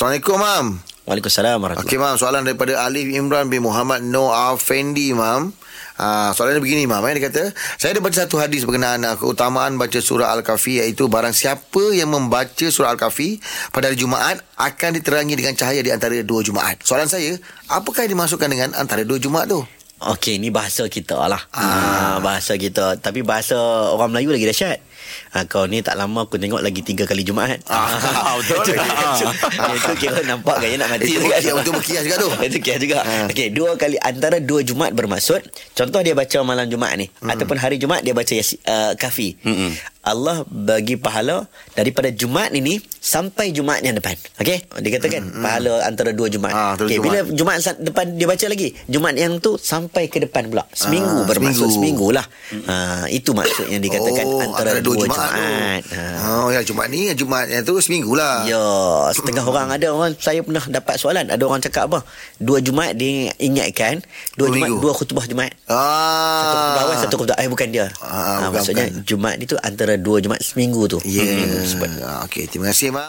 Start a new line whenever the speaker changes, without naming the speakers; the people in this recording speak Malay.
Assalamualaikum, Mam.
Waalaikumsalam warahmatullahi
Okey, Mam. Soalan daripada Alif Imran bin Muhammad Noah Fendi, Mam. Ha, soalannya begini, Mam. Eh. Dia kata, saya ada baca satu hadis berkenaan keutamaan baca surah Al-Kahfi iaitu barang siapa yang membaca surah Al-Kahfi pada hari Jumaat akan diterangi dengan cahaya di antara dua Jumaat. Soalan saya, apakah yang dimasukkan dengan antara dua Jumaat tu?
Okey, ni bahasa kita lah. Ah. bahasa kita. Tapi bahasa orang Melayu lagi dahsyat. Ha, kau ni tak lama aku tengok lagi tiga kali Jumaat.
Ah, betul.
itu, itu, itu kira nampak gaya nak mati
Itu
juga.
berkias- juga tu.
itu kias juga.
Ha.
Okey, dua kali antara dua Jumaat bermaksud. Contoh dia baca malam Jumaat ni.
Hmm.
Ataupun hari Jumaat dia baca yasi, uh, kafi.
Mm-mm.
Allah bagi pahala daripada Jumaat ini sampai Jumaat yang depan. Okey? Dia katakan pahala antara dua Jumaat.
Ah, antara
Okey,
Jumaat.
bila Jumaat depan dia baca lagi. Jumaat yang tu sampai ke depan pula. Seminggu
Ah,
bermaksud
seminggu.
seminggu lah. Ha, itu maksud yang dikatakan
oh,
antara, dua Jumaat.
tu.
Ha.
Oh, ya Jumaat ni, Jumaat yang tu seminggu lah.
Ya, setengah orang ada orang saya pernah dapat soalan. Ada orang cakap apa? Dua Jumaat dia ingatkan, dua,
Dua
Jumaat,
minggu.
dua khutbah Jumaat. Satu
Ah.
khutbah satu khutbah eh bukan dia.
Ah,
Ah,
bukan,
maksudnya
bukan.
Jumaat ni tu antara dua Jumaat seminggu tu.
Ya.
Hmm, sebab
Ah, Okey, terima kasih, Mam.